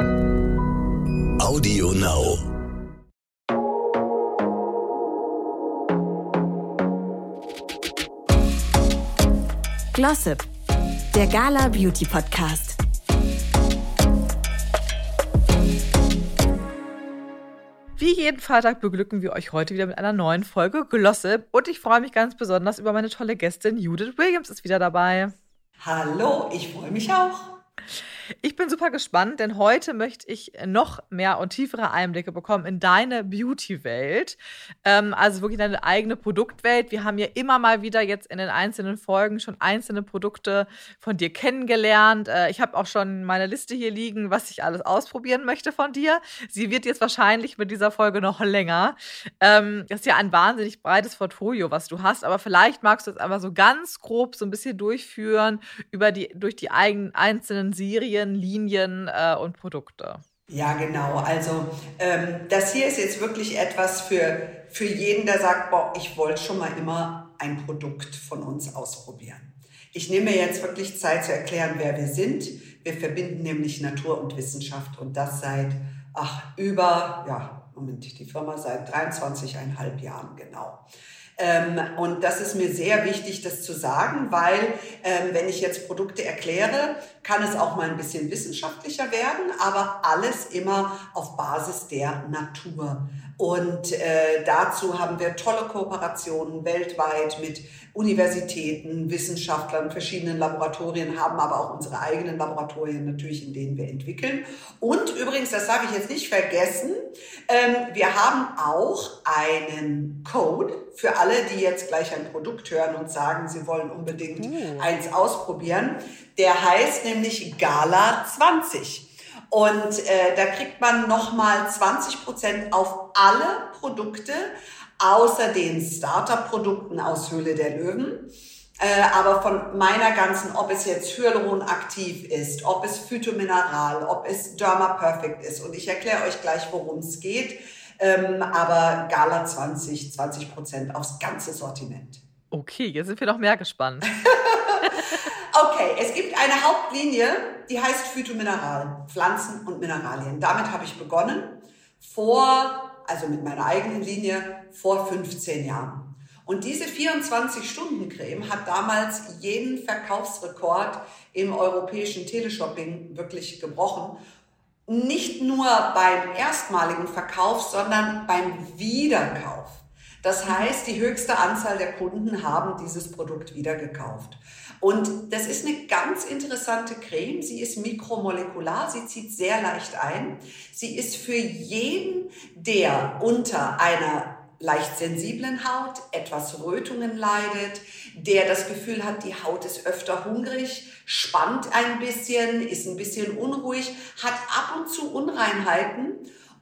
Audio Now. Glossip, der Gala Beauty Podcast. Wie jeden Freitag beglücken wir euch heute wieder mit einer neuen Folge Glossip und ich freue mich ganz besonders über meine tolle Gästin Judith Williams ist wieder dabei. Hallo, ich freue mich auch. Ich bin super gespannt, denn heute möchte ich noch mehr und tiefere Einblicke bekommen in deine Beauty-Welt. Ähm, also wirklich deine eigene Produktwelt. Wir haben ja immer mal wieder jetzt in den einzelnen Folgen schon einzelne Produkte von dir kennengelernt. Äh, ich habe auch schon meine Liste hier liegen, was ich alles ausprobieren möchte von dir. Sie wird jetzt wahrscheinlich mit dieser Folge noch länger. Ähm, das ist ja ein wahnsinnig breites Portfolio, was du hast, aber vielleicht magst du es einfach so ganz grob so ein bisschen durchführen über die, durch die eigenen einzelnen Serien Serien, Linien äh, und Produkte. Ja, genau. Also ähm, das hier ist jetzt wirklich etwas für, für jeden, der sagt, boah, ich wollte schon mal immer ein Produkt von uns ausprobieren. Ich nehme jetzt wirklich Zeit zu erklären, wer wir sind. Wir verbinden nämlich Natur und Wissenschaft und das seit ach, über, ja, Moment, die Firma seit 23,5 Jahren genau. Ähm, und das ist mir sehr wichtig, das zu sagen, weil ähm, wenn ich jetzt Produkte erkläre, kann es auch mal ein bisschen wissenschaftlicher werden, aber alles immer auf Basis der Natur. Und äh, dazu haben wir tolle Kooperationen weltweit mit Universitäten, Wissenschaftlern, verschiedenen Laboratorien, haben aber auch unsere eigenen Laboratorien natürlich, in denen wir entwickeln. Und übrigens, das darf ich jetzt nicht vergessen, ähm, wir haben auch einen Code für alle, die jetzt gleich ein Produkt hören und sagen, sie wollen unbedingt uh. eins ausprobieren. Der heißt nämlich Gala 20. Und äh, da kriegt man nochmal 20 Prozent auf alle Produkte, außer den Starter-Produkten aus Höhle der Löwen. Äh, aber von meiner ganzen, ob es jetzt Hyaluron aktiv ist, ob es Phytomineral, ob es Derma Perfect ist. Und ich erkläre euch gleich, worum es geht. Ähm, aber Gala 20, 20 Prozent aufs ganze Sortiment. Okay, jetzt sind wir noch mehr gespannt. Okay, es gibt eine Hauptlinie, die heißt Phytomineral, Pflanzen und Mineralien. Damit habe ich begonnen vor, also mit meiner eigenen Linie, vor 15 Jahren. Und diese 24-Stunden-Creme hat damals jeden Verkaufsrekord im europäischen Teleshopping wirklich gebrochen. Nicht nur beim erstmaligen Verkauf, sondern beim Wiederkauf. Das heißt, die höchste Anzahl der Kunden haben dieses Produkt wieder gekauft. Und das ist eine ganz interessante Creme. Sie ist mikromolekular, sie zieht sehr leicht ein. Sie ist für jeden, der unter einer leicht sensiblen Haut, etwas Rötungen leidet, der das Gefühl hat, die Haut ist öfter hungrig, spannt ein bisschen, ist ein bisschen unruhig, hat ab und zu Unreinheiten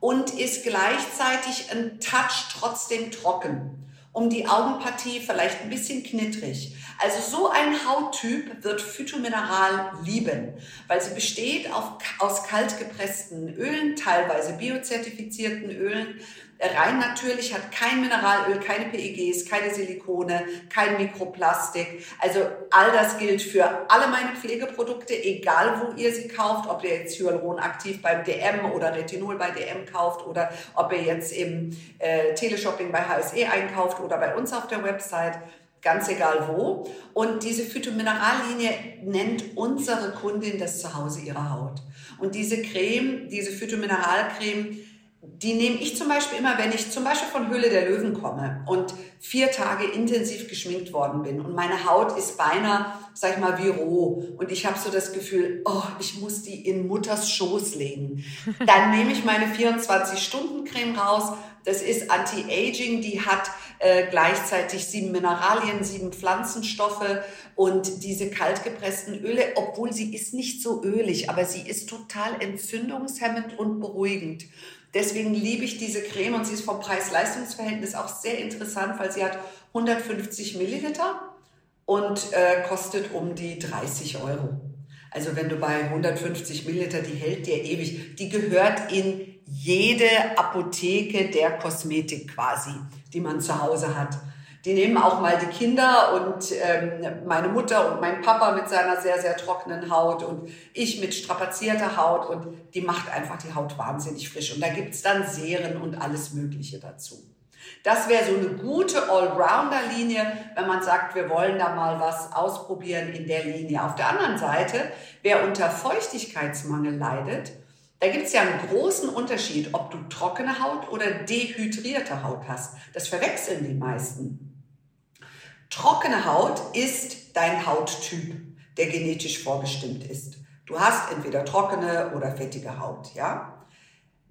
und ist gleichzeitig ein Touch trotzdem trocken um die Augenpartie vielleicht ein bisschen knittrig. Also so ein Hauttyp wird Phytomineral lieben, weil sie besteht auf, aus kalt gepressten Ölen, teilweise biozertifizierten Ölen, rein natürlich, hat kein Mineralöl, keine PEGs, keine Silikone, kein Mikroplastik. Also all das gilt für alle meine Pflegeprodukte, egal wo ihr sie kauft, ob ihr jetzt Hyaluron aktiv beim DM oder Retinol bei DM kauft oder ob ihr jetzt im äh, Teleshopping bei HSE einkauft oder bei uns auf der Website ganz egal wo. Und diese Phytominerallinie nennt unsere Kundin das Zuhause ihrer Haut. Und diese Creme, diese Phytomineralcreme, die nehme ich zum Beispiel immer, wenn ich zum Beispiel von Höhle der Löwen komme und vier Tage intensiv geschminkt worden bin und meine Haut ist beinahe, sag ich mal, wie roh und ich habe so das Gefühl, oh, ich muss die in Mutters Schoß legen. Dann nehme ich meine 24-Stunden-Creme raus. Das ist Anti-Aging, die hat äh, gleichzeitig sieben Mineralien, sieben Pflanzenstoffe und diese kaltgepressten Öle, obwohl sie ist nicht so ölig, aber sie ist total entzündungshemmend und beruhigend. Deswegen liebe ich diese Creme und sie ist vom Preis-Leistungs-Verhältnis auch sehr interessant, weil sie hat 150 Milliliter und äh, kostet um die 30 Euro. Also wenn du bei 150 Milliliter, die hält dir ewig. Die gehört in jede Apotheke der Kosmetik quasi, die man zu Hause hat. Die nehmen auch mal die Kinder und ähm, meine Mutter und mein Papa mit seiner sehr, sehr trockenen Haut und ich mit strapazierter Haut und die macht einfach die Haut wahnsinnig frisch. Und da gibt's dann Serien und alles Mögliche dazu. Das wäre so eine gute Allrounder-Linie, wenn man sagt, wir wollen da mal was ausprobieren in der Linie. Auf der anderen Seite, wer unter Feuchtigkeitsmangel leidet, da gibt es ja einen großen Unterschied, ob du trockene Haut oder dehydrierte Haut hast. Das verwechseln die meisten. Trockene Haut ist dein Hauttyp, der genetisch vorbestimmt ist. Du hast entweder trockene oder fettige Haut, ja?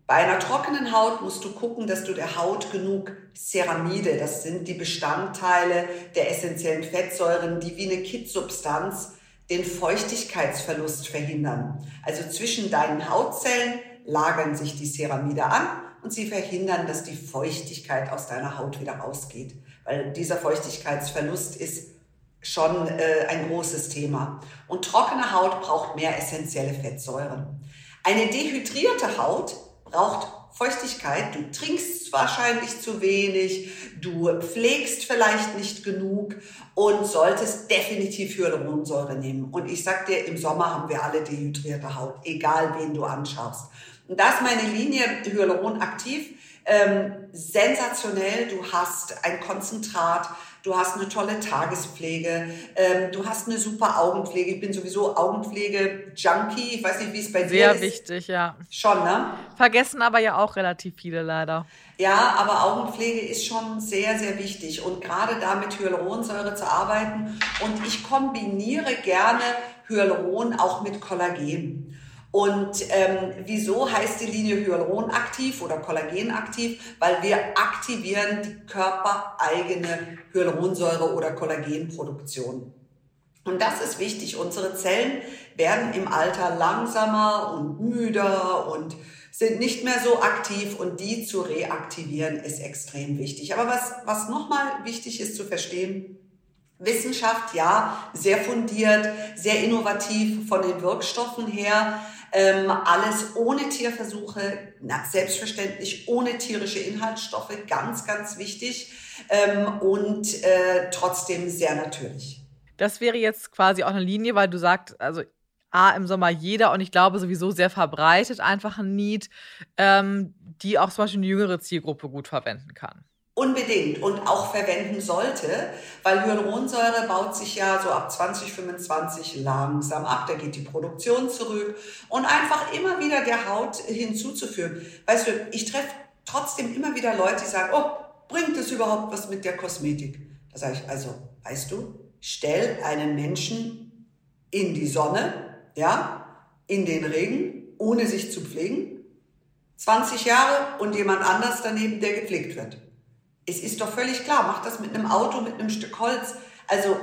Bei einer trockenen Haut musst du gucken, dass du der Haut genug Ceramide, das sind die Bestandteile der essentiellen Fettsäuren, die wie eine Kittsubstanz den Feuchtigkeitsverlust verhindern. Also zwischen deinen Hautzellen lagern sich die Ceramide an und sie verhindern, dass die Feuchtigkeit aus deiner Haut wieder rausgeht. Weil dieser Feuchtigkeitsverlust ist schon äh, ein großes Thema. Und trockene Haut braucht mehr essentielle Fettsäuren. Eine dehydrierte Haut braucht Feuchtigkeit. Du trinkst wahrscheinlich zu wenig, du pflegst vielleicht nicht genug und solltest definitiv Hyaluronsäure nehmen. Und ich sag dir, im Sommer haben wir alle dehydrierte Haut, egal wen du anschaust. Und da ist meine Linie Hyaluron aktiv. Ähm, sensationell, du hast ein Konzentrat, du hast eine tolle Tagespflege, ähm, du hast eine super Augenpflege. Ich bin sowieso Augenpflege-Junkie. Ich weiß nicht, wie es bei Sehr dir ist. Sehr wichtig, ja. Schon, ne? Vergessen aber ja auch relativ viele leider. Ja, aber Augenpflege ist schon sehr, sehr wichtig. Und gerade da mit Hyaluronsäure zu arbeiten. Und ich kombiniere gerne Hyaluron auch mit Kollagen. Und ähm, wieso heißt die Linie Hyaluron aktiv oder Kollagen aktiv? Weil wir aktivieren die körpereigene Hyaluronsäure oder Kollagenproduktion. Und das ist wichtig. Unsere Zellen werden im Alter langsamer und müder und sind nicht mehr so aktiv und die zu reaktivieren ist extrem wichtig. Aber was, was nochmal wichtig ist zu verstehen, Wissenschaft, ja, sehr fundiert, sehr innovativ von den Wirkstoffen her, ähm, alles ohne Tierversuche, na, selbstverständlich ohne tierische Inhaltsstoffe, ganz, ganz wichtig ähm, und äh, trotzdem sehr natürlich. Das wäre jetzt quasi auch eine Linie, weil du sagst, also A, im Sommer jeder und ich glaube sowieso sehr verbreitet einfach ein Need, ähm, die auch zum Beispiel eine jüngere Zielgruppe gut verwenden kann. Unbedingt und auch verwenden sollte, weil Hyaluronsäure baut sich ja so ab 2025 langsam ab. Da geht die Produktion zurück und einfach immer wieder der Haut hinzuzufügen. Weißt du, ich treffe trotzdem immer wieder Leute, die sagen, oh, bringt es überhaupt was mit der Kosmetik? Da sage ich, also, weißt du, stell einen Menschen in die Sonne, ja, in den Regen, ohne sich zu pflegen, 20 Jahre und jemand anders daneben, der gepflegt wird es ist doch völlig klar, mach das mit einem Auto, mit einem Stück Holz. Also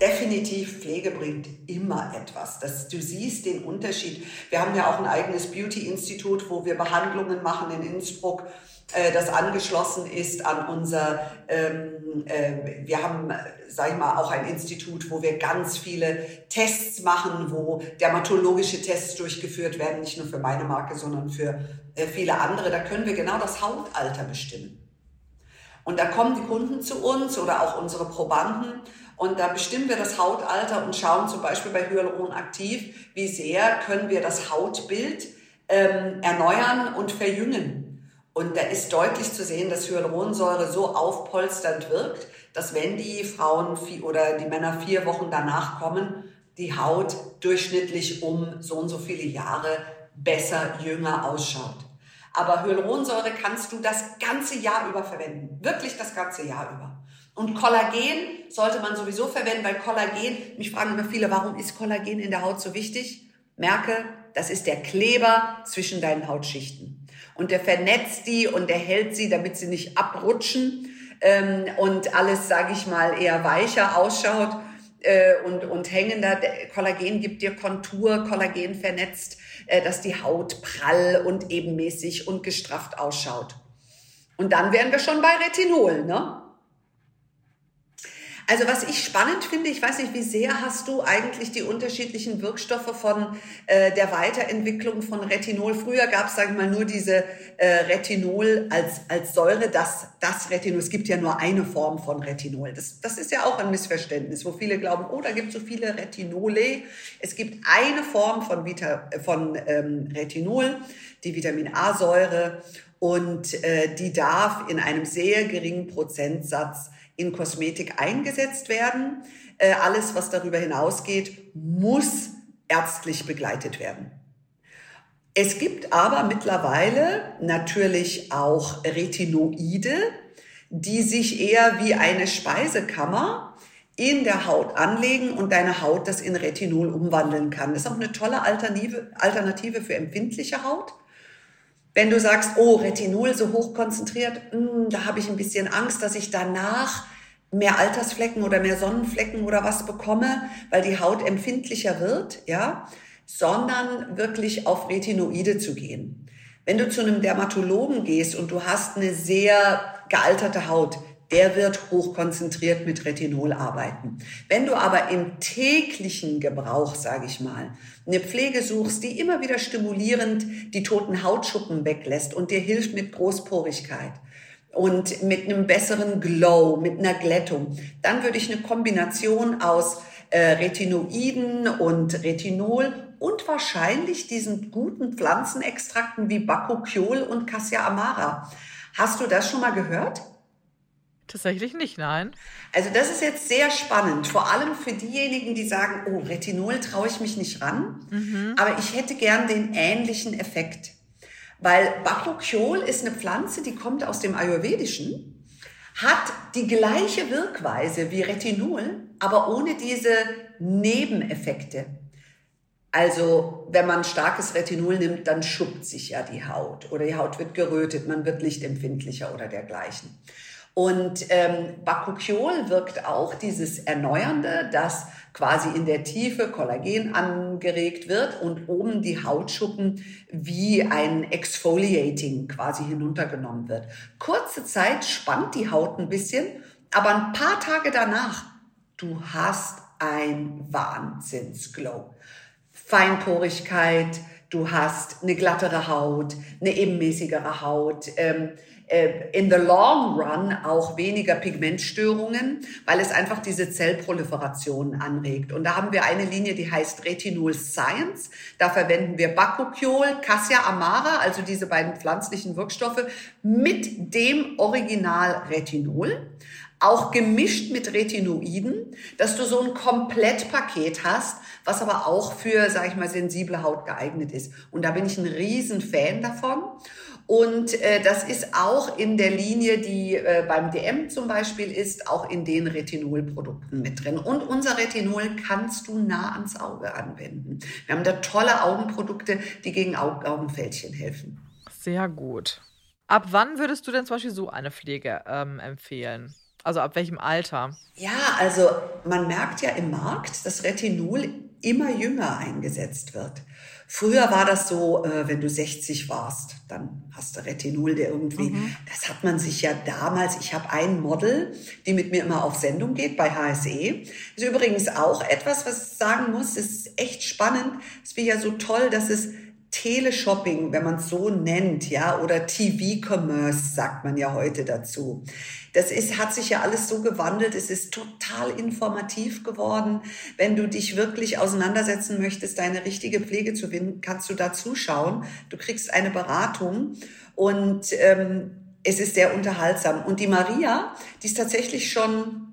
definitiv Pflege bringt immer etwas. Das, du siehst den Unterschied. Wir haben ja auch ein eigenes Beauty-Institut, wo wir Behandlungen machen in Innsbruck, äh, das angeschlossen ist an unser, ähm, äh, wir haben, sag ich mal, auch ein Institut, wo wir ganz viele Tests machen, wo dermatologische Tests durchgeführt werden, nicht nur für meine Marke, sondern für äh, viele andere. Da können wir genau das Hautalter bestimmen. Und da kommen die Kunden zu uns oder auch unsere Probanden und da bestimmen wir das Hautalter und schauen zum Beispiel bei Hyaluron aktiv, wie sehr können wir das Hautbild ähm, erneuern und verjüngen. Und da ist deutlich zu sehen, dass Hyaluronsäure so aufpolsternd wirkt, dass wenn die Frauen oder die Männer vier Wochen danach kommen, die Haut durchschnittlich um so und so viele Jahre besser, jünger ausschaut. Aber Hyaluronsäure kannst du das ganze Jahr über verwenden. Wirklich das ganze Jahr über. Und Kollagen sollte man sowieso verwenden, weil Kollagen, mich fragen immer viele, warum ist Kollagen in der Haut so wichtig? Merke, das ist der Kleber zwischen deinen Hautschichten. Und der vernetzt die und der hält sie, damit sie nicht abrutschen ähm, und alles, sage ich mal, eher weicher ausschaut äh, und, und hängender. Kollagen gibt dir Kontur, Kollagen vernetzt äh, dass die Haut prall und ebenmäßig und gestrafft ausschaut. Und dann wären wir schon bei Retinol, ne? Also was ich spannend finde, ich weiß nicht, wie sehr hast du eigentlich die unterschiedlichen Wirkstoffe von äh, der Weiterentwicklung von Retinol? Früher gab es, sage ich mal, nur diese äh, Retinol als, als Säure, das, das Retinol. Es gibt ja nur eine Form von Retinol. Das, das ist ja auch ein Missverständnis, wo viele glauben, oh, da gibt es so viele Retinole. Es gibt eine Form von, Vita, von ähm, Retinol, die Vitamin A-Säure. Und äh, die darf in einem sehr geringen Prozentsatz in Kosmetik eingesetzt werden. Äh, alles, was darüber hinausgeht, muss ärztlich begleitet werden. Es gibt aber mittlerweile natürlich auch Retinoide, die sich eher wie eine Speisekammer in der Haut anlegen und deine Haut das in Retinol umwandeln kann. Das ist auch eine tolle Alternative, Alternative für empfindliche Haut. Wenn du sagst, oh, Retinol so hoch konzentriert, mh, hm, da habe ich ein bisschen Angst, dass ich danach mehr Altersflecken oder mehr Sonnenflecken oder was bekomme, weil die Haut empfindlicher wird, ja, sondern wirklich auf Retinoide zu gehen. Wenn du zu einem Dermatologen gehst und du hast eine sehr gealterte Haut, der wird hochkonzentriert mit Retinol arbeiten. Wenn du aber im täglichen Gebrauch, sage ich mal, eine Pflege suchst, die immer wieder stimulierend die toten Hautschuppen weglässt und dir hilft mit Großporigkeit und mit einem besseren Glow, mit einer Glättung, dann würde ich eine Kombination aus äh, Retinoiden und Retinol und wahrscheinlich diesen guten Pflanzenextrakten wie Bakuchiol und Cassia Amara. Hast du das schon mal gehört? Tatsächlich nicht, nein. Also das ist jetzt sehr spannend, vor allem für diejenigen, die sagen, oh, Retinol traue ich mich nicht ran, mhm. aber ich hätte gern den ähnlichen Effekt. Weil Bakuchiol ist eine Pflanze, die kommt aus dem Ayurvedischen, hat die gleiche Wirkweise wie Retinol, aber ohne diese Nebeneffekte. Also wenn man starkes Retinol nimmt, dann schuppt sich ja die Haut oder die Haut wird gerötet, man wird lichtempfindlicher oder dergleichen. Und ähm, Bakuchiol wirkt auch dieses Erneuernde, das quasi in der Tiefe Kollagen angeregt wird und oben die Hautschuppen wie ein Exfoliating quasi hinuntergenommen wird. Kurze Zeit spannt die Haut ein bisschen, aber ein paar Tage danach, du hast ein Wahnsinnsglow. Feinporigkeit, du hast eine glattere Haut, eine ebenmäßigere Haut. Ähm, äh, in the long run auch weniger Pigmentstörungen, weil es einfach diese Zellproliferation anregt. Und da haben wir eine Linie, die heißt Retinol Science. Da verwenden wir Bakuchiol, Cassia Amara, also diese beiden pflanzlichen Wirkstoffe mit dem Original Retinol auch gemischt mit Retinoiden, dass du so ein Komplettpaket hast, was aber auch für, sag ich mal, sensible Haut geeignet ist. Und da bin ich ein riesen Fan davon. Und äh, das ist auch in der Linie, die äh, beim DM zum Beispiel ist, auch in den Retinolprodukten mit drin. Und unser Retinol kannst du nah ans Auge anwenden. Wir haben da tolle Augenprodukte, die gegen Augenfältchen helfen. Sehr gut. Ab wann würdest du denn zum Beispiel so eine Pflege ähm, empfehlen? Also ab welchem Alter? Ja, also man merkt ja im Markt, dass Retinol immer jünger eingesetzt wird. Früher war das so, äh, wenn du 60 warst, dann hast Retinol, der irgendwie, mhm. das hat man sich ja damals, ich habe ein Model, die mit mir immer auf Sendung geht bei HSE. Ist übrigens auch etwas, was ich sagen muss, ist echt spannend. Es wäre ja so toll, dass es Teleshopping, wenn man es so nennt, ja, oder TV-Commerce sagt man ja heute dazu. Das ist, hat sich ja alles so gewandelt. Es ist total informativ geworden. Wenn du dich wirklich auseinandersetzen möchtest, deine richtige Pflege zu finden, kannst du da zuschauen. Du kriegst eine Beratung und ähm, es ist sehr unterhaltsam. Und die Maria, die ist tatsächlich schon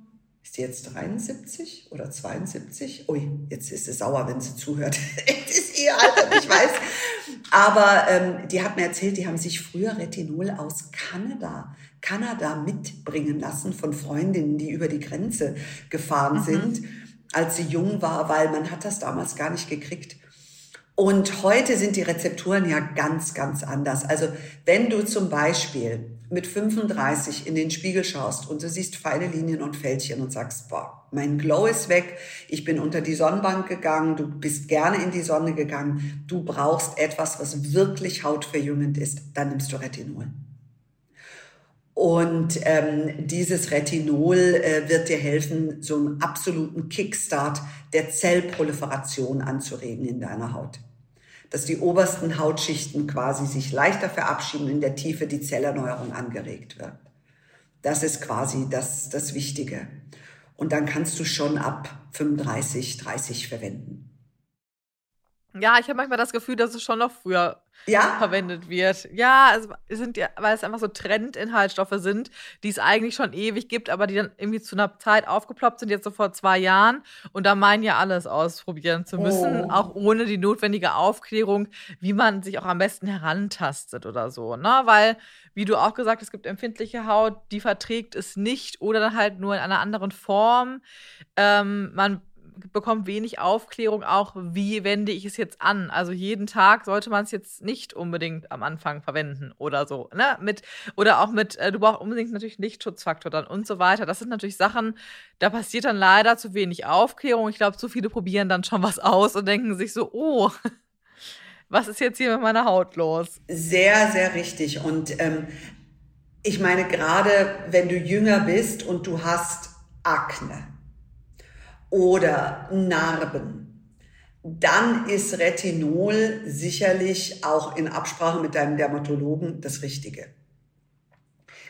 ist jetzt 73 oder 72? Ui, jetzt ist sie sauer, wenn sie zuhört. es ist ihr Alter, ich weiß. Aber ähm, die hat mir erzählt, die haben sich früher Retinol aus Kanada, Kanada mitbringen lassen von Freundinnen, die über die Grenze gefahren mhm. sind, als sie jung war, weil man hat das damals gar nicht gekriegt. Und heute sind die Rezepturen ja ganz, ganz anders. Also wenn du zum Beispiel mit 35 in den Spiegel schaust und du siehst feine Linien und Fältchen und sagst, boah, mein Glow ist weg, ich bin unter die Sonnenbank gegangen, du bist gerne in die Sonne gegangen, du brauchst etwas, was wirklich hautverjüngend ist, dann nimmst du Retinol. Und ähm, dieses Retinol äh, wird dir helfen, so einen absoluten Kickstart der Zellproliferation anzuregen in deiner Haut. Dass die obersten Hautschichten quasi sich leichter verabschieden, in der Tiefe die Zellerneuerung angeregt wird. Das ist quasi das, das Wichtige. Und dann kannst du schon ab 35, 30 verwenden. Ja, ich habe manchmal das Gefühl, dass es schon noch früher ja? verwendet wird. Ja, also es sind ja, weil es einfach so Trendinhaltsstoffe sind, die es eigentlich schon ewig gibt, aber die dann irgendwie zu einer Zeit aufgeploppt sind, jetzt so vor zwei Jahren. Und da meinen ja alles ausprobieren zu müssen, oh. auch ohne die notwendige Aufklärung, wie man sich auch am besten herantastet oder so. Ne? Weil, wie du auch gesagt hast, es gibt empfindliche Haut, die verträgt es nicht oder dann halt nur in einer anderen Form. Ähm, man bekommt wenig Aufklärung auch, wie wende ich es jetzt an. Also jeden Tag sollte man es jetzt nicht unbedingt am Anfang verwenden oder so. Ne? Mit, oder auch mit, äh, du brauchst unbedingt natürlich Lichtschutzfaktor dann und so weiter. Das sind natürlich Sachen, da passiert dann leider zu wenig Aufklärung. Ich glaube, zu viele probieren dann schon was aus und denken sich so, oh, was ist jetzt hier mit meiner Haut los? Sehr, sehr richtig. Und ähm, ich meine, gerade wenn du jünger bist und du hast Akne, oder Narben, dann ist Retinol sicherlich auch in Absprache mit deinem Dermatologen das Richtige.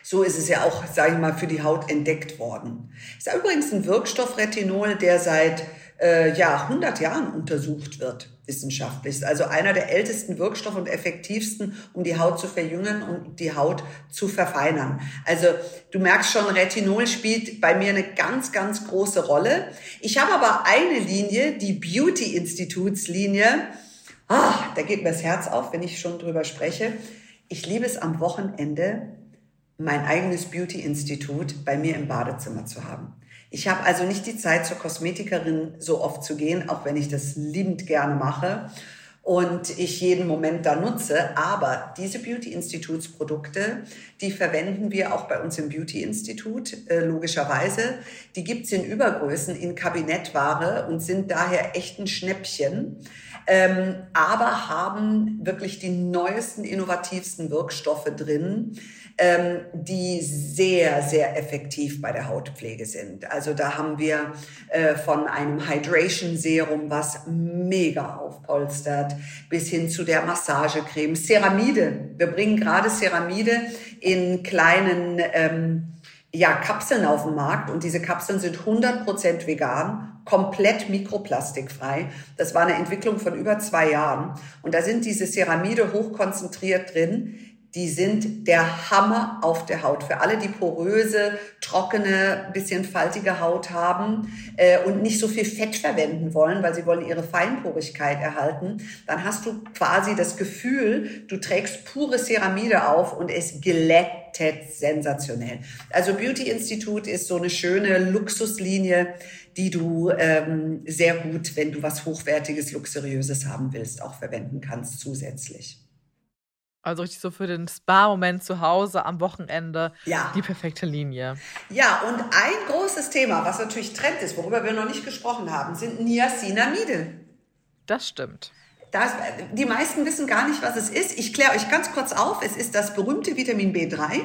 So ist es ja auch, sage ich mal, für die Haut entdeckt worden. Ist übrigens ein Wirkstoff Retinol, der seit äh, ja, 100 Jahren untersucht wird wissenschaftlich. Also einer der ältesten Wirkstoffe und effektivsten, um die Haut zu verjüngen und die Haut zu verfeinern. Also du merkst schon, Retinol spielt bei mir eine ganz, ganz große Rolle. Ich habe aber eine Linie, die Beauty Institutslinie. Ah, da geht mir das Herz auf, wenn ich schon drüber spreche. Ich liebe es am Wochenende, mein eigenes Beauty Institut bei mir im Badezimmer zu haben. Ich habe also nicht die Zeit, zur Kosmetikerin so oft zu gehen, auch wenn ich das liebend gerne mache und ich jeden Moment da nutze. Aber diese Beauty-Instituts-Produkte, die verwenden wir auch bei uns im Beauty-Institut, äh, logischerweise. Die gibt's in Übergrößen, in Kabinettware und sind daher echt ein Schnäppchen. Ähm, aber haben wirklich die neuesten, innovativsten Wirkstoffe drin ähm, die sehr, sehr effektiv bei der Hautpflege sind. Also da haben wir äh, von einem Hydration Serum, was mega aufpolstert, bis hin zu der Massagecreme, Ceramide. Wir bringen gerade Ceramide in kleinen ähm, ja, Kapseln auf den Markt und diese Kapseln sind 100% vegan, komplett mikroplastikfrei. Das war eine Entwicklung von über zwei Jahren und da sind diese Ceramide hochkonzentriert drin die sind der Hammer auf der Haut. Für alle, die poröse, trockene, bisschen faltige Haut haben äh, und nicht so viel Fett verwenden wollen, weil sie wollen ihre Feinporigkeit erhalten, dann hast du quasi das Gefühl, du trägst pure Ceramide auf und es glättet sensationell. Also Beauty Institute ist so eine schöne Luxuslinie, die du ähm, sehr gut, wenn du was Hochwertiges, Luxuriöses haben willst, auch verwenden kannst zusätzlich. Also richtig so für den Spa-Moment zu Hause am Wochenende. Ja. Die perfekte Linie. Ja, und ein großes Thema, was natürlich Trend ist, worüber wir noch nicht gesprochen haben, sind Niacinamide. Das stimmt. Das, die meisten wissen gar nicht, was es ist. Ich kläre euch ganz kurz auf. Es ist das berühmte Vitamin B3,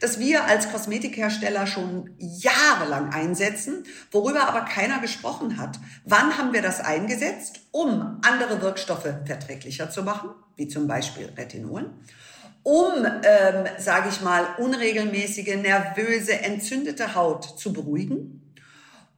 das wir als Kosmetikhersteller schon jahrelang einsetzen, worüber aber keiner gesprochen hat. Wann haben wir das eingesetzt? Um andere Wirkstoffe verträglicher zu machen, wie zum Beispiel Retinol um, ähm, sage ich mal, unregelmäßige, nervöse, entzündete Haut zu beruhigen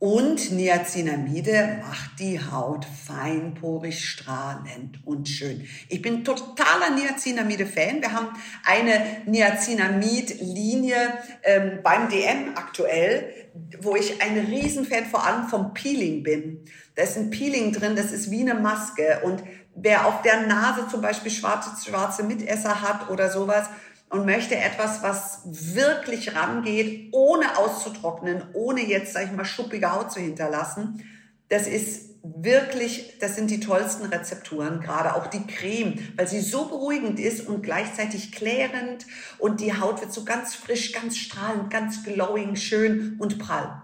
und Niacinamide macht die Haut feinporig, strahlend und schön. Ich bin totaler Niacinamide-Fan. Wir haben eine Niacinamid-Linie ähm, beim DM aktuell, wo ich ein Riesenfan vor allem vom Peeling bin. Da ist ein Peeling drin, das ist wie eine Maske. Und wer auf der Nase zum Beispiel schwarze, schwarze Mitesser hat oder sowas, und möchte etwas, was wirklich rangeht, ohne auszutrocknen, ohne jetzt, sag ich mal, schuppige Haut zu hinterlassen. Das ist wirklich, das sind die tollsten Rezepturen, gerade auch die Creme, weil sie so beruhigend ist und gleichzeitig klärend und die Haut wird so ganz frisch, ganz strahlend, ganz glowing, schön und prall.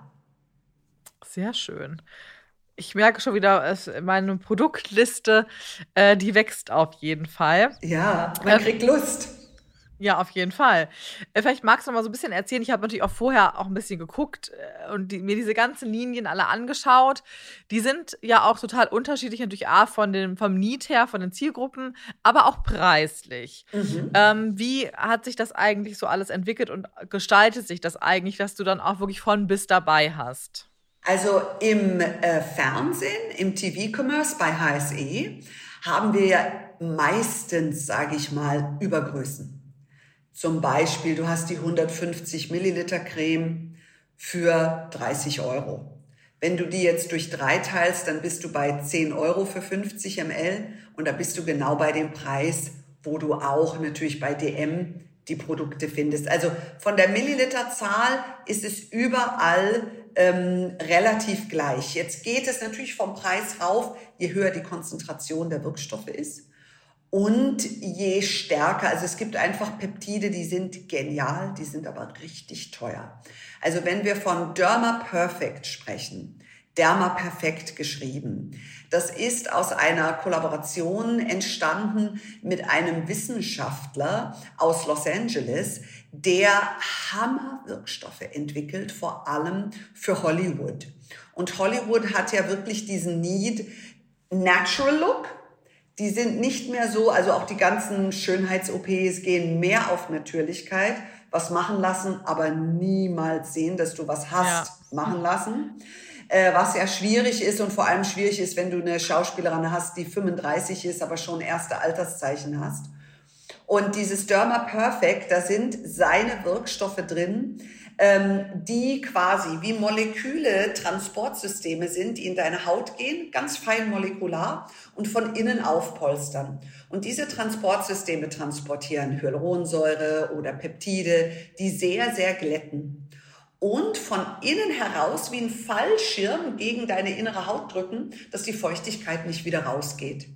Sehr schön. Ich merke schon wieder, meine Produktliste, äh, die wächst auf jeden Fall. Ja, man ähm, kriegt Lust. Ja, auf jeden Fall. Äh, vielleicht magst du noch mal so ein bisschen erzählen. Ich habe natürlich auch vorher auch ein bisschen geguckt äh, und die, mir diese ganzen Linien alle angeschaut. Die sind ja auch total unterschiedlich, natürlich A, von dem, vom Need her, von den Zielgruppen, aber auch preislich. Mhm. Ähm, wie hat sich das eigentlich so alles entwickelt und gestaltet sich das eigentlich, dass du dann auch wirklich von bis dabei hast? Also im äh, Fernsehen, im TV-Commerce bei HSE haben wir meistens, sage ich mal, Übergrößen. Zum Beispiel, du hast die 150 Milliliter Creme für 30 Euro. Wenn du die jetzt durch drei teilst, dann bist du bei 10 Euro für 50 ml und da bist du genau bei dem Preis, wo du auch natürlich bei DM die Produkte findest. Also von der Milliliterzahl ist es überall ähm, relativ gleich. Jetzt geht es natürlich vom Preis rauf, je höher die Konzentration der Wirkstoffe ist. Und je stärker, also es gibt einfach Peptide, die sind genial, die sind aber richtig teuer. Also wenn wir von Derma Perfect sprechen, Derma Perfect geschrieben, das ist aus einer Kollaboration entstanden mit einem Wissenschaftler aus Los Angeles, der Hammerwirkstoffe entwickelt, vor allem für Hollywood. Und Hollywood hat ja wirklich diesen Need, Natural Look, die sind nicht mehr so, also auch die ganzen Schönheits-OPs gehen mehr auf Natürlichkeit, was machen lassen, aber niemals sehen, dass du was hast, ja. machen lassen. Äh, was ja schwierig ist und vor allem schwierig ist, wenn du eine Schauspielerin hast, die 35 ist, aber schon erste Alterszeichen hast. Und dieses Derma Perfect, da sind seine Wirkstoffe drin, ähm, die quasi wie Moleküle Transportsysteme sind, die in deine Haut gehen, ganz fein molekular und von innen aufpolstern. Und diese Transportsysteme transportieren Hyaluronsäure oder Peptide, die sehr, sehr glätten und von innen heraus wie ein Fallschirm gegen deine innere Haut drücken, dass die Feuchtigkeit nicht wieder rausgeht.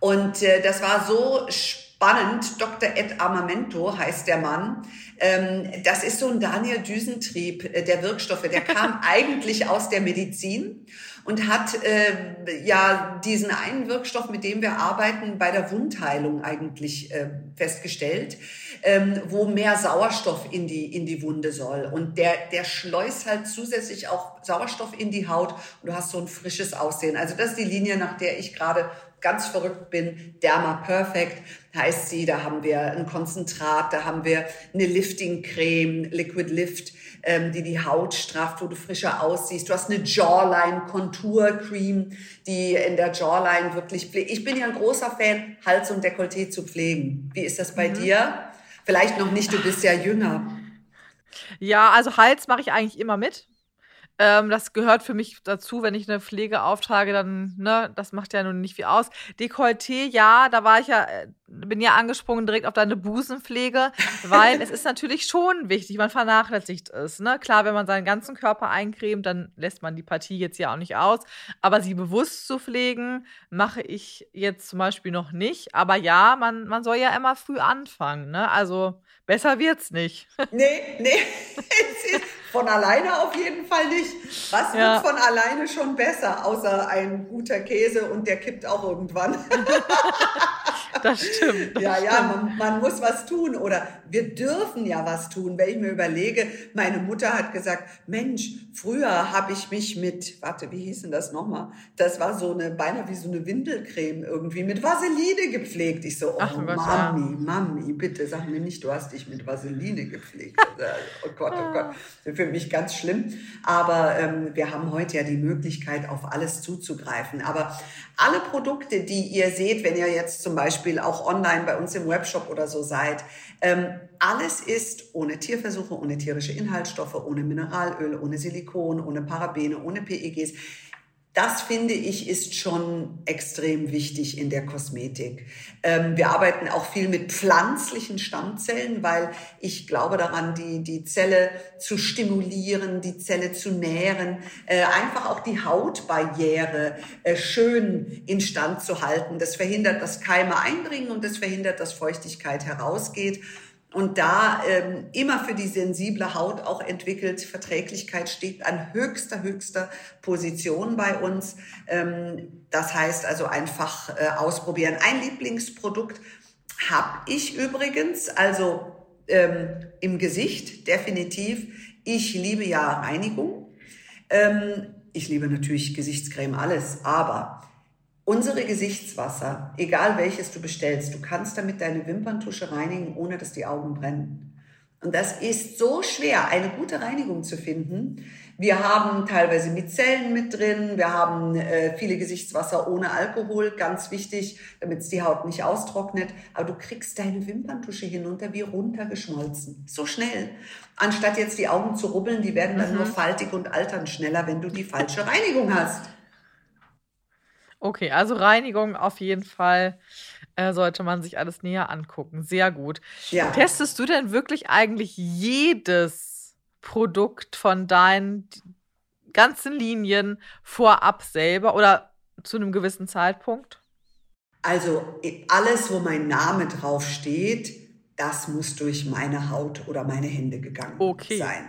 Und äh, das war so spannend. Dr. Ed Armamento heißt der Mann. Ähm, das ist so ein Daniel Düsentrieb äh, der Wirkstoffe. Der kam eigentlich aus der Medizin und hat äh, ja diesen einen Wirkstoff, mit dem wir arbeiten, bei der Wundheilung eigentlich äh, festgestellt, ähm, wo mehr Sauerstoff in die in die Wunde soll. Und der der schleust halt zusätzlich auch Sauerstoff in die Haut und du hast so ein frisches Aussehen. Also das ist die Linie, nach der ich gerade ganz verrückt bin, Derma Perfect heißt sie. Da haben wir ein Konzentrat, da haben wir eine Lifting-Creme, Liquid Lift, ähm, die die Haut strafft, wo du frischer aussiehst. Du hast eine Jawline Contour Cream, die in der Jawline wirklich pflegt. Ich bin ja ein großer Fan, Hals und Dekolleté zu pflegen. Wie ist das bei mhm. dir? Vielleicht noch nicht, du bist ja jünger. Ja, also Hals mache ich eigentlich immer mit. Ähm, das gehört für mich dazu, wenn ich eine Pflege auftrage, dann, ne, das macht ja nun nicht viel aus. Dekolleté, ja, da war ich ja, äh, bin ja angesprungen direkt auf deine Busenpflege, weil es ist natürlich schon wichtig, man vernachlässigt es, ne. Klar, wenn man seinen ganzen Körper eincremt, dann lässt man die Partie jetzt ja auch nicht aus. Aber sie bewusst zu pflegen, mache ich jetzt zum Beispiel noch nicht. Aber ja, man, man soll ja immer früh anfangen, ne. Also, besser wird's nicht. Nee, nee. Von alleine auf jeden Fall nicht. Was ja. wird von alleine schon besser, außer ein guter Käse und der kippt auch irgendwann. Das stimmt. Das ja, stimmt. ja, man, man, muss was tun oder wir dürfen ja was tun. Wenn ich mir überlege, meine Mutter hat gesagt, Mensch, früher habe ich mich mit, warte, wie hieß denn das nochmal? Das war so eine, beinahe wie so eine Windelcreme irgendwie, mit Vaseline gepflegt. Ich so, oh Ach, Mami, ja. Mami, bitte sag mir nicht, du hast dich mit Vaseline gepflegt. oh Gott, oh Gott, für mich ganz schlimm. Aber ähm, wir haben heute ja die Möglichkeit, auf alles zuzugreifen. Aber alle Produkte, die ihr seht, wenn ihr jetzt zum Beispiel auch online bei uns im Webshop oder so seid, ähm, alles ist ohne Tierversuche, ohne tierische Inhaltsstoffe, ohne Mineralöle, ohne Silikon, ohne Parabene, ohne PEGs. Das finde ich ist schon extrem wichtig in der Kosmetik. Ähm, wir arbeiten auch viel mit pflanzlichen Stammzellen, weil ich glaube daran, die, die Zelle zu stimulieren, die Zelle zu nähren, äh, einfach auch die Hautbarriere äh, schön instand zu halten. Das verhindert, dass Keime eindringen und das verhindert, dass Feuchtigkeit herausgeht und da ähm, immer für die sensible Haut auch entwickelt. Verträglichkeit steht an höchster, höchster Position bei uns. Ähm, das heißt also einfach äh, ausprobieren. Ein Lieblingsprodukt Hab ich übrigens, also ähm, im Gesicht definitiv. Ich liebe ja Reinigung. Ähm, ich liebe natürlich Gesichtscreme, alles, aber unsere Gesichtswasser, egal welches du bestellst, du kannst damit deine Wimperntusche reinigen, ohne dass die Augen brennen. Und das ist so schwer, eine gute Reinigung zu finden. Wir haben teilweise Mizellen mit drin, wir haben äh, viele Gesichtswasser ohne Alkohol, ganz wichtig, damit es die Haut nicht austrocknet. Aber du kriegst deine Wimperntusche hinunter wie runtergeschmolzen. So schnell. Anstatt jetzt die Augen zu rubbeln, die werden dann mhm. nur faltig und altern schneller, wenn du die falsche Reinigung hast. Okay, also Reinigung auf jeden Fall äh, sollte man sich alles näher angucken. Sehr gut. Ja. Testest du denn wirklich eigentlich jedes Produkt von deinen ganzen Linien vorab selber oder zu einem gewissen Zeitpunkt? Also alles, wo mein Name drauf steht, das muss durch meine Haut oder meine Hände gegangen okay. sein.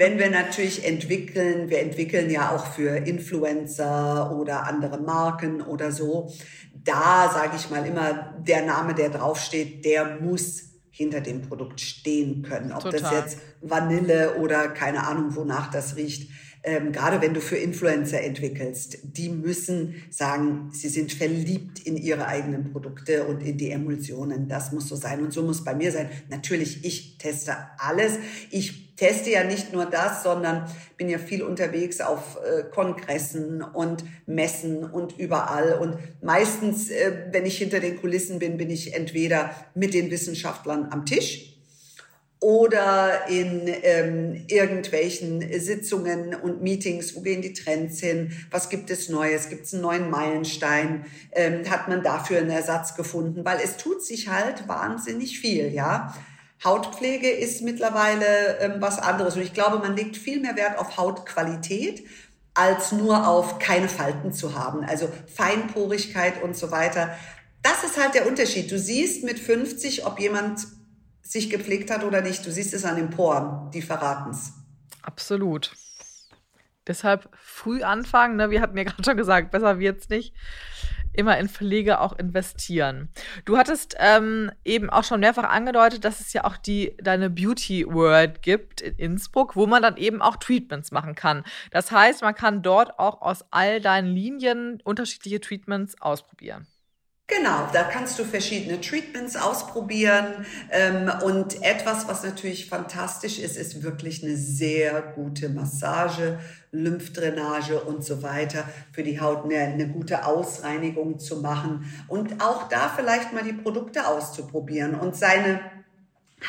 Wenn wir natürlich entwickeln, wir entwickeln ja auch für Influencer oder andere Marken oder so, da sage ich mal immer, der Name, der draufsteht, der muss hinter dem Produkt stehen können. Ob Total. das jetzt Vanille oder keine Ahnung, wonach das riecht ähm, gerade wenn du für Influencer entwickelst, die müssen sagen, sie sind verliebt in ihre eigenen Produkte und in die Emulsionen. Das muss so sein und so muss bei mir sein. Natürlich, ich teste alles. Ich teste ja nicht nur das, sondern bin ja viel unterwegs auf äh, Kongressen und Messen und überall. Und meistens, äh, wenn ich hinter den Kulissen bin, bin ich entweder mit den Wissenschaftlern am Tisch oder in ähm, irgendwelchen Sitzungen und Meetings, wo gehen die Trends hin, was gibt es Neues, gibt es einen neuen Meilenstein, ähm, hat man dafür einen Ersatz gefunden, weil es tut sich halt wahnsinnig viel, ja. Hautpflege ist mittlerweile ähm, was anderes und ich glaube, man legt viel mehr Wert auf Hautqualität als nur auf keine Falten zu haben, also Feinporigkeit und so weiter. Das ist halt der Unterschied. Du siehst mit 50, ob jemand sich gepflegt hat oder nicht. Du siehst es an den Poren, die verraten es. Absolut. Deshalb früh anfangen, ne? wir hatten ja gerade schon gesagt, besser wird's nicht. Immer in Pflege auch investieren. Du hattest ähm, eben auch schon mehrfach angedeutet, dass es ja auch die deine Beauty World gibt in Innsbruck, wo man dann eben auch Treatments machen kann. Das heißt, man kann dort auch aus all deinen Linien unterschiedliche Treatments ausprobieren. Genau, da kannst du verschiedene Treatments ausprobieren. Ähm, und etwas, was natürlich fantastisch ist, ist wirklich eine sehr gute Massage, Lymphdrainage und so weiter für die Haut, eine, eine gute Ausreinigung zu machen und auch da vielleicht mal die Produkte auszuprobieren und seine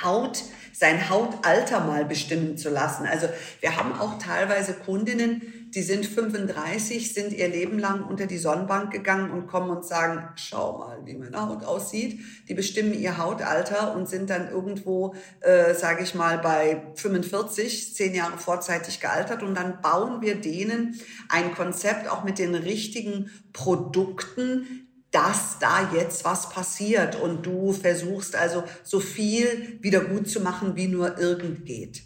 Haut, sein Hautalter mal bestimmen zu lassen. Also wir haben auch teilweise Kundinnen, die sind 35, sind ihr Leben lang unter die Sonnenbank gegangen und kommen und sagen, schau mal, wie meine Haut aussieht. Die bestimmen ihr Hautalter und sind dann irgendwo, äh, sage ich mal, bei 45, zehn Jahre vorzeitig gealtert. Und dann bauen wir denen ein Konzept auch mit den richtigen Produkten, dass da jetzt was passiert und du versuchst also so viel wieder gut zu machen, wie nur irgend geht.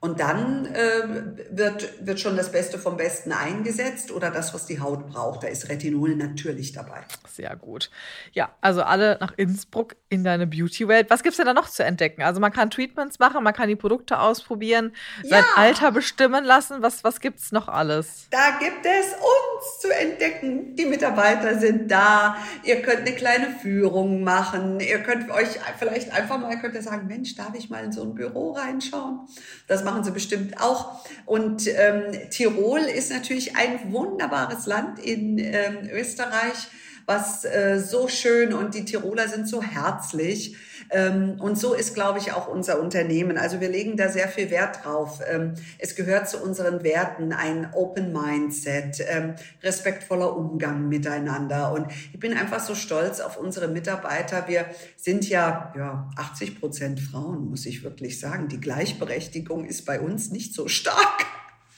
Und dann äh, wird, wird schon das Beste vom Besten eingesetzt oder das, was die Haut braucht. Da ist Retinol natürlich dabei. Sehr gut. Ja, also alle nach Innsbruck in deine Beauty-Welt. Was gibt es denn da noch zu entdecken? Also man kann Treatments machen, man kann die Produkte ausprobieren, ja. sein Alter bestimmen lassen. Was, was gibt es noch alles? Da gibt es uns zu entdecken. Die Mitarbeiter sind da. Ihr könnt eine kleine Führung machen. Ihr könnt euch vielleicht einfach mal könnt ihr sagen, Mensch, darf ich mal in so ein Büro reinschauen? Das machen sie bestimmt auch. Und ähm, Tirol ist natürlich ein wunderbares Land in ähm, Österreich, was äh, so schön und die Tiroler sind so herzlich. Ähm, und so ist, glaube ich, auch unser Unternehmen. Also wir legen da sehr viel Wert drauf. Ähm, es gehört zu unseren Werten ein Open Mindset, ähm, respektvoller Umgang miteinander. Und ich bin einfach so stolz auf unsere Mitarbeiter. Wir sind ja, ja 80 Prozent Frauen, muss ich wirklich sagen. Die Gleichberechtigung ist bei uns nicht so stark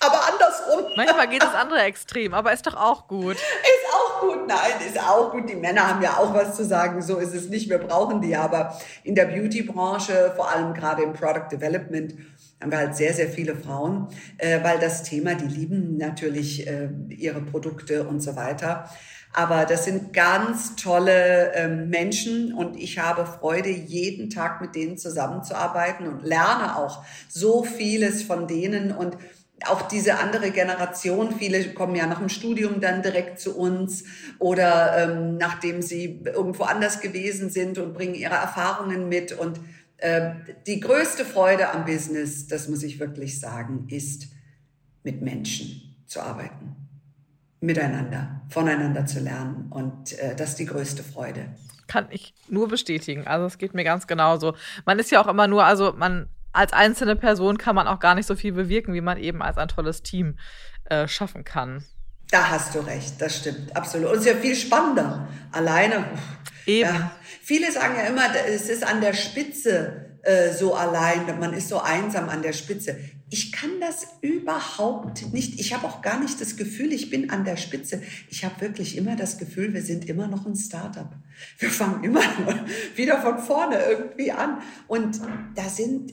aber andersrum. Manchmal geht das andere Extrem, aber ist doch auch gut. Ist auch gut, nein, ist auch gut. Die Männer haben ja auch was zu sagen, so ist es nicht, wir brauchen die. Aber in der Beauty-Branche, vor allem gerade im Product Development, haben wir halt sehr, sehr viele Frauen, äh, weil das Thema, die lieben natürlich äh, ihre Produkte und so weiter. Aber das sind ganz tolle ähm, Menschen und ich habe Freude, jeden Tag mit denen zusammenzuarbeiten und lerne auch so vieles von denen und auch diese andere Generation, viele kommen ja nach dem Studium dann direkt zu uns oder ähm, nachdem sie irgendwo anders gewesen sind und bringen ihre Erfahrungen mit. Und äh, die größte Freude am Business, das muss ich wirklich sagen, ist mit Menschen zu arbeiten, miteinander, voneinander zu lernen. Und äh, das ist die größte Freude. Kann ich nur bestätigen. Also es geht mir ganz genauso. Man ist ja auch immer nur, also man als einzelne Person kann man auch gar nicht so viel bewirken, wie man eben als ein tolles Team äh, schaffen kann. Da hast du recht, das stimmt, absolut. Und es ist ja viel spannender. Alleine. Eben. Ja. Viele sagen ja immer, es ist an der Spitze äh, so allein, man ist so einsam an der Spitze. Ich kann das überhaupt nicht. Ich habe auch gar nicht das Gefühl, ich bin an der Spitze. Ich habe wirklich immer das Gefühl, wir sind immer noch ein Startup. Wir fangen immer wieder von vorne irgendwie an. Und da sind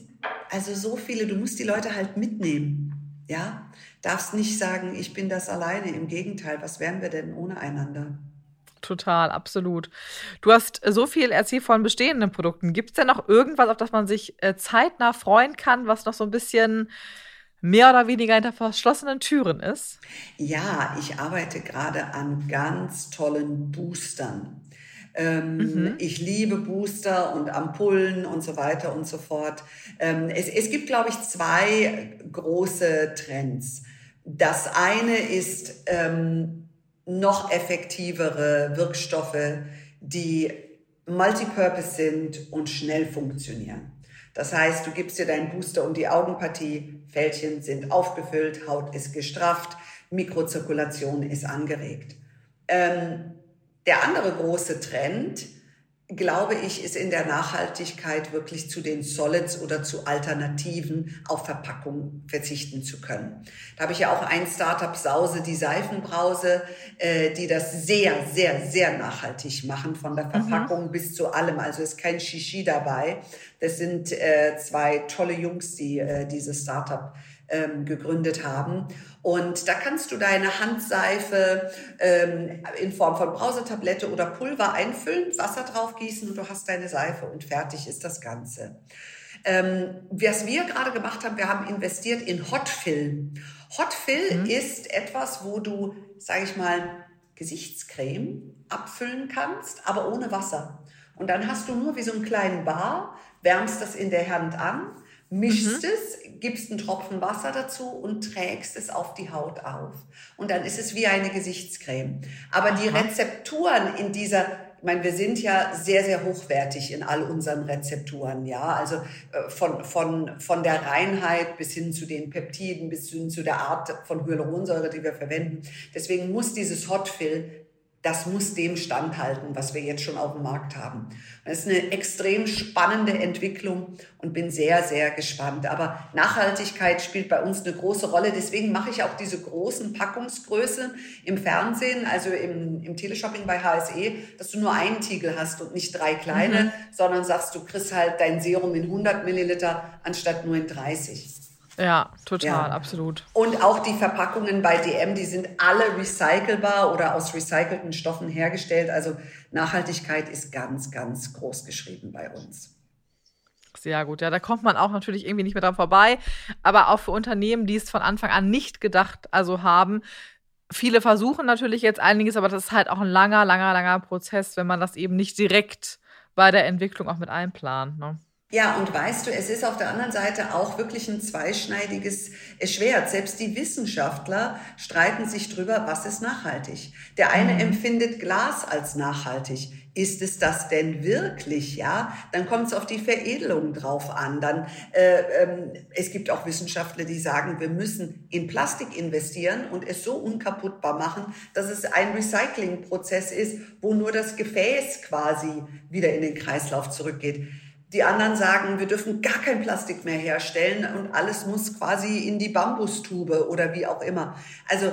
also so viele, du musst die Leute halt mitnehmen. Ja, darfst nicht sagen, ich bin das alleine. Im Gegenteil, was wären wir denn ohne einander? Total, absolut. Du hast so viel erzählt von bestehenden Produkten. Gibt es denn noch irgendwas, auf das man sich äh, zeitnah freuen kann, was noch so ein bisschen mehr oder weniger hinter verschlossenen Türen ist? Ja, ich arbeite gerade an ganz tollen Boostern. Ähm, mhm. Ich liebe Booster und Ampullen und so weiter und so fort. Ähm, es, es gibt, glaube ich, zwei große Trends. Das eine ist ähm, noch effektivere Wirkstoffe, die multipurpose sind und schnell funktionieren. Das heißt, du gibst dir deinen Booster um die Augenpartie, Fältchen sind aufgefüllt, Haut ist gestrafft, Mikrozirkulation ist angeregt. Ähm, der andere große Trend, glaube ich, ist in der Nachhaltigkeit wirklich zu den Solids oder zu Alternativen auf Verpackung verzichten zu können. Da habe ich ja auch ein Startup Sause, die Seifenbrause, äh, die das sehr, sehr, sehr nachhaltig machen, von der mhm. Verpackung mhm. bis zu allem. Also ist kein Shishi dabei. Das sind äh, zwei tolle Jungs, die äh, dieses Startup ähm, gegründet haben. Und da kannst du deine Handseife ähm, in Form von Brausetablette oder Pulver einfüllen, Wasser drauf gießen und du hast deine Seife und fertig ist das Ganze. Ähm, was wir gerade gemacht haben, wir haben investiert in Hotfill. Hotfill mhm. ist etwas, wo du, sage ich mal, Gesichtscreme abfüllen kannst, aber ohne Wasser. Und dann hast du nur wie so einen kleinen Bar, wärmst das in der Hand an mischst mhm. es, gibst einen Tropfen Wasser dazu und trägst es auf die Haut auf. Und dann ist es wie eine Gesichtscreme. Aber Aha. die Rezepturen in dieser ich meine, wir sind ja sehr, sehr hochwertig in all unseren Rezepturen, ja. Also äh, von, von, von der Reinheit bis hin zu den Peptiden, bis hin zu der Art von Hyaluronsäure, die wir verwenden. Deswegen muss dieses Hotfill das muss dem standhalten, was wir jetzt schon auf dem Markt haben. Das ist eine extrem spannende Entwicklung und bin sehr, sehr gespannt. Aber Nachhaltigkeit spielt bei uns eine große Rolle. Deswegen mache ich auch diese großen Packungsgrößen im Fernsehen, also im, im Teleshopping bei HSE, dass du nur einen Tiegel hast und nicht drei kleine, mhm. sondern sagst, du kriegst halt dein Serum in 100 Milliliter anstatt nur in 30. Ja, total, ja. absolut. Und auch die Verpackungen bei DM, die sind alle recycelbar oder aus recycelten Stoffen hergestellt. Also Nachhaltigkeit ist ganz, ganz groß geschrieben bei uns. Sehr gut. Ja, da kommt man auch natürlich irgendwie nicht mehr dran vorbei. Aber auch für Unternehmen, die es von Anfang an nicht gedacht, also haben, viele versuchen natürlich jetzt einiges, aber das ist halt auch ein langer, langer, langer Prozess, wenn man das eben nicht direkt bei der Entwicklung auch mit einplant. Ne? Ja, und weißt du, es ist auf der anderen Seite auch wirklich ein zweischneidiges Schwert. Selbst die Wissenschaftler streiten sich drüber, was ist nachhaltig. Der eine mhm. empfindet Glas als nachhaltig. Ist es das denn wirklich? Ja, dann kommt es auf die Veredelung drauf an. Dann äh, ähm, es gibt auch Wissenschaftler, die sagen, wir müssen in Plastik investieren und es so unkaputtbar machen, dass es ein Recyclingprozess ist, wo nur das Gefäß quasi wieder in den Kreislauf zurückgeht. Die anderen sagen, wir dürfen gar kein Plastik mehr herstellen und alles muss quasi in die Bambustube oder wie auch immer. Also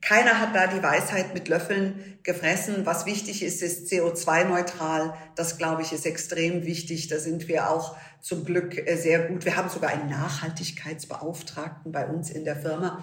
keiner hat da die Weisheit mit Löffeln gefressen. Was wichtig ist, ist CO2-neutral. Das, glaube ich, ist extrem wichtig. Da sind wir auch zum Glück äh, sehr gut. Wir haben sogar einen Nachhaltigkeitsbeauftragten bei uns in der Firma.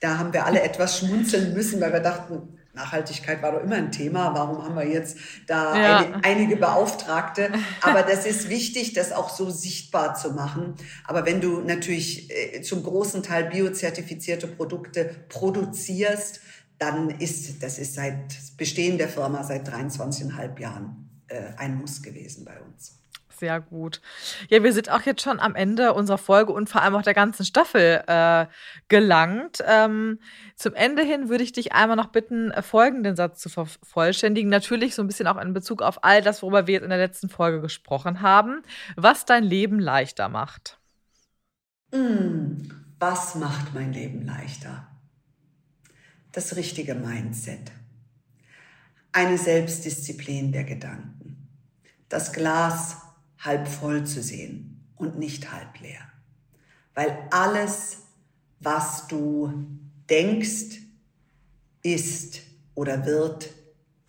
Da haben wir alle etwas schmunzeln müssen, weil wir dachten, Nachhaltigkeit war doch immer ein Thema. Warum haben wir jetzt da ja. eine, einige Beauftragte? Aber das ist wichtig, das auch so sichtbar zu machen. Aber wenn du natürlich äh, zum großen Teil biozertifizierte Produkte produzierst, dann ist das ist seit Bestehen der Firma seit 23,5 Jahren äh, ein Muss gewesen bei uns. Sehr gut. Ja, wir sind auch jetzt schon am Ende unserer Folge und vor allem auch der ganzen Staffel äh, gelangt. Ähm, zum Ende hin würde ich dich einmal noch bitten, äh, folgenden Satz zu vervollständigen. Natürlich so ein bisschen auch in Bezug auf all das, worüber wir jetzt in der letzten Folge gesprochen haben. Was dein Leben leichter macht. Mm, was macht mein Leben leichter? Das richtige Mindset. Eine Selbstdisziplin der Gedanken. Das Glas halb voll zu sehen und nicht halb leer. Weil alles, was du denkst, ist oder wird,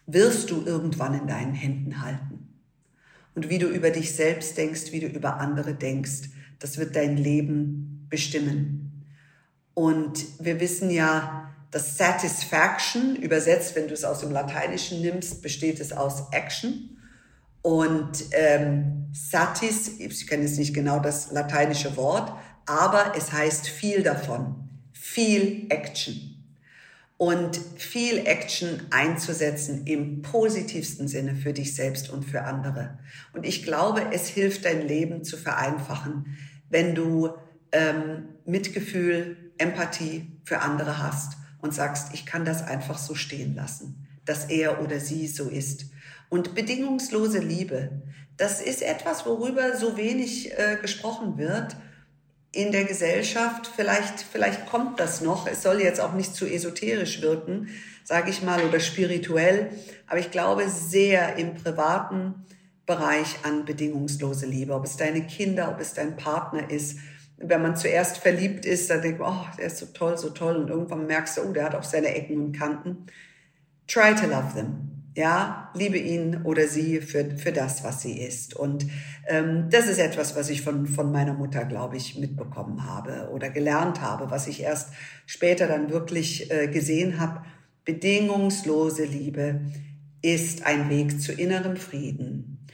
wirst du irgendwann in deinen Händen halten. Und wie du über dich selbst denkst, wie du über andere denkst, das wird dein Leben bestimmen. Und wir wissen ja, dass Satisfaction, übersetzt, wenn du es aus dem Lateinischen nimmst, besteht es aus Action. Und ähm, satis, ich kenne jetzt nicht genau das lateinische Wort, aber es heißt viel davon, viel Action. Und viel Action einzusetzen im positivsten Sinne für dich selbst und für andere. Und ich glaube, es hilft dein Leben zu vereinfachen, wenn du ähm, Mitgefühl, Empathie für andere hast und sagst, ich kann das einfach so stehen lassen, dass er oder sie so ist. Und bedingungslose Liebe, das ist etwas, worüber so wenig äh, gesprochen wird in der Gesellschaft. Vielleicht, vielleicht kommt das noch. Es soll jetzt auch nicht zu esoterisch wirken, sage ich mal, oder spirituell. Aber ich glaube sehr im privaten Bereich an bedingungslose Liebe. Ob es deine Kinder, ob es dein Partner ist. Wenn man zuerst verliebt ist, dann denkt man, oh, der ist so toll, so toll. Und irgendwann merkst du, oh, der hat auch seine Ecken und Kanten. Try to love them ja, liebe ihn oder sie für, für das, was sie ist. Und ähm, das ist etwas, was ich von, von meiner Mutter, glaube ich, mitbekommen habe oder gelernt habe, was ich erst später dann wirklich äh, gesehen habe. Bedingungslose Liebe ist ein Weg zu innerem Frieden.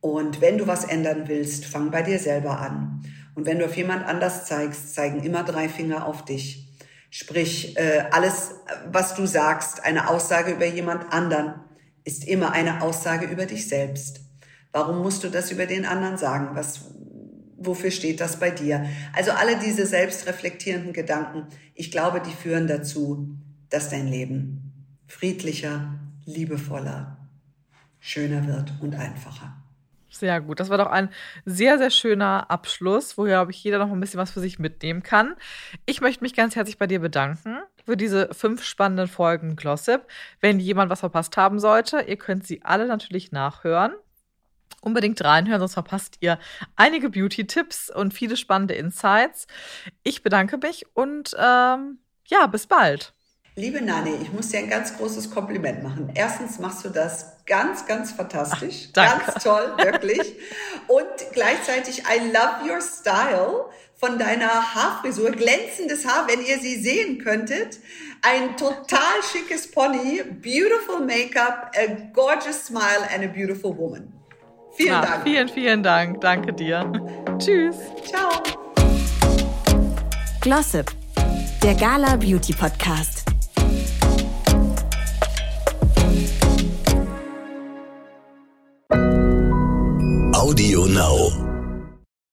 Und wenn du was ändern willst, fang bei dir selber an. Und wenn du auf jemand anders zeigst, zeigen immer drei Finger auf dich. Sprich, äh, alles, was du sagst, eine Aussage über jemand anderen, ist immer eine Aussage über dich selbst. Warum musst du das über den anderen sagen? Was, wofür steht das bei dir? Also alle diese selbstreflektierenden Gedanken, ich glaube, die führen dazu, dass dein Leben friedlicher, liebevoller, schöner wird und einfacher. Sehr gut. Das war doch ein sehr, sehr schöner Abschluss, wo, glaube ich, jeder noch ein bisschen was für sich mitnehmen kann. Ich möchte mich ganz herzlich bei dir bedanken für diese fünf spannenden Folgen Glossip. Wenn jemand was verpasst haben sollte, ihr könnt sie alle natürlich nachhören. Unbedingt reinhören, sonst verpasst ihr einige Beauty-Tipps und viele spannende Insights. Ich bedanke mich und ähm, ja, bis bald. Liebe Nani, ich muss dir ein ganz großes Kompliment machen. Erstens machst du das ganz, ganz fantastisch. Ach, ganz toll, wirklich. Und gleichzeitig, I love your style von deiner Haarfrisur. Glänzendes Haar, wenn ihr sie sehen könntet. Ein total schickes Pony, beautiful Make-up, a gorgeous smile and a beautiful woman. Vielen Ach, Dank. Vielen, vielen Dank. Danke dir. Tschüss. Ciao. Glossip, der Gala Beauty Podcast.